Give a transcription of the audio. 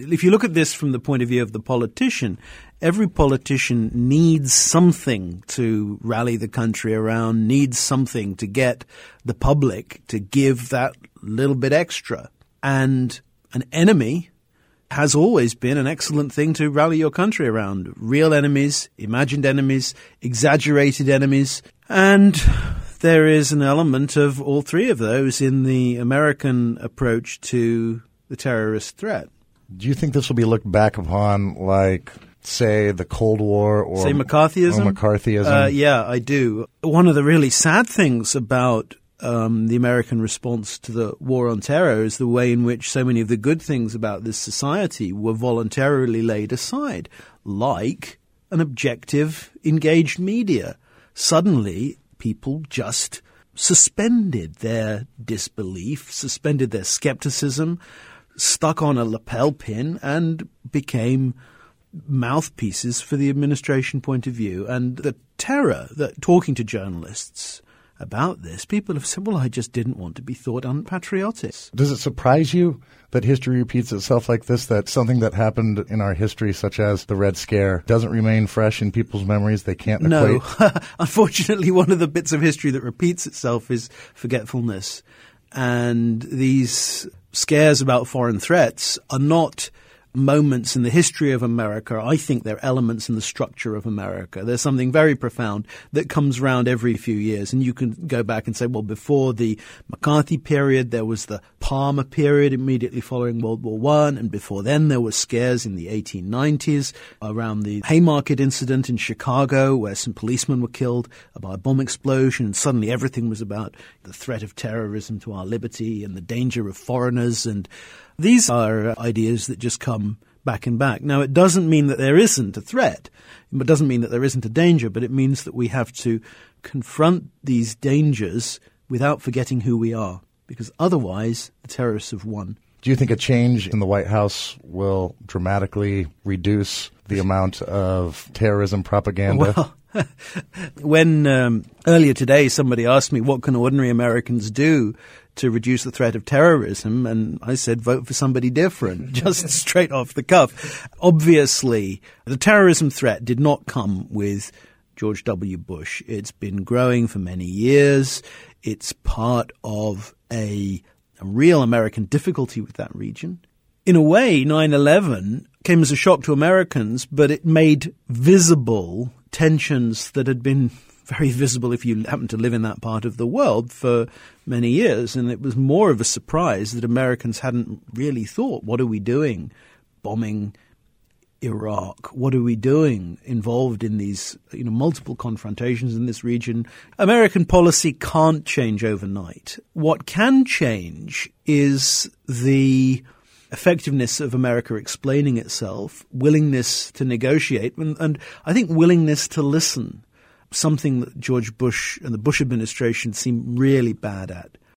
If you look at this from the point of view of the politician, every politician needs something to rally the country around, needs something to get the public to give that little bit extra. And an enemy has always been an excellent thing to rally your country around. Real enemies, imagined enemies, exaggerated enemies, and there is an element of all three of those in the American approach to the terrorist threat. Do you think this will be looked back upon like, say, the Cold War or say McCarthyism? Or McCarthyism? Uh, yeah, I do. One of the really sad things about um, the American response to the war on terror is the way in which so many of the good things about this society were voluntarily laid aside, like an objective, engaged media. Suddenly, people just suspended their disbelief, suspended their skepticism, stuck on a lapel pin, and became mouthpieces for the administration point of view. And the terror that talking to journalists about this, people have said, well, I just didn't want to be thought unpatriotic. Does it surprise you that history repeats itself like this, that something that happened in our history, such as the Red Scare, doesn't remain fresh in people's memories? They can't No. Unfortunately, one of the bits of history that repeats itself is forgetfulness. And these scares about foreign threats are not – moments in the history of America. I think they're elements in the structure of America. There's something very profound that comes around every few years. And you can go back and say, well, before the McCarthy period, there was the Palmer period immediately following World War One. And before then, there were scares in the 1890s around the Haymarket incident in Chicago, where some policemen were killed by a bomb explosion. And suddenly everything was about the threat of terrorism to our liberty and the danger of foreigners. And these are uh, ideas that just come back and back. Now, it doesn't mean that there isn't a threat. It doesn't mean that there isn't a danger, but it means that we have to confront these dangers without forgetting who we are, because otherwise the terrorists have won. Do you think a change in the White House will dramatically reduce the amount of terrorism propaganda? Well, when um, earlier today somebody asked me what can ordinary Americans do to reduce the threat of terrorism, and I said vote for somebody different, just straight off the cuff. Obviously, the terrorism threat did not come with George W. Bush. It's been growing for many years. It's part of a, a real American difficulty with that region. In a way, 9 11 came as a shock to Americans, but it made visible tensions that had been very visible if you happen to live in that part of the world for many years. And it was more of a surprise that Americans hadn't really thought, what are we doing? Bombing Iraq? What are we doing involved in these, you know, multiple confrontations in this region? American policy can't change overnight. What can change is the effectiveness of America explaining itself, willingness to negotiate, and, and I think willingness to listen something that George Bush and the Bush administration seem really bad at.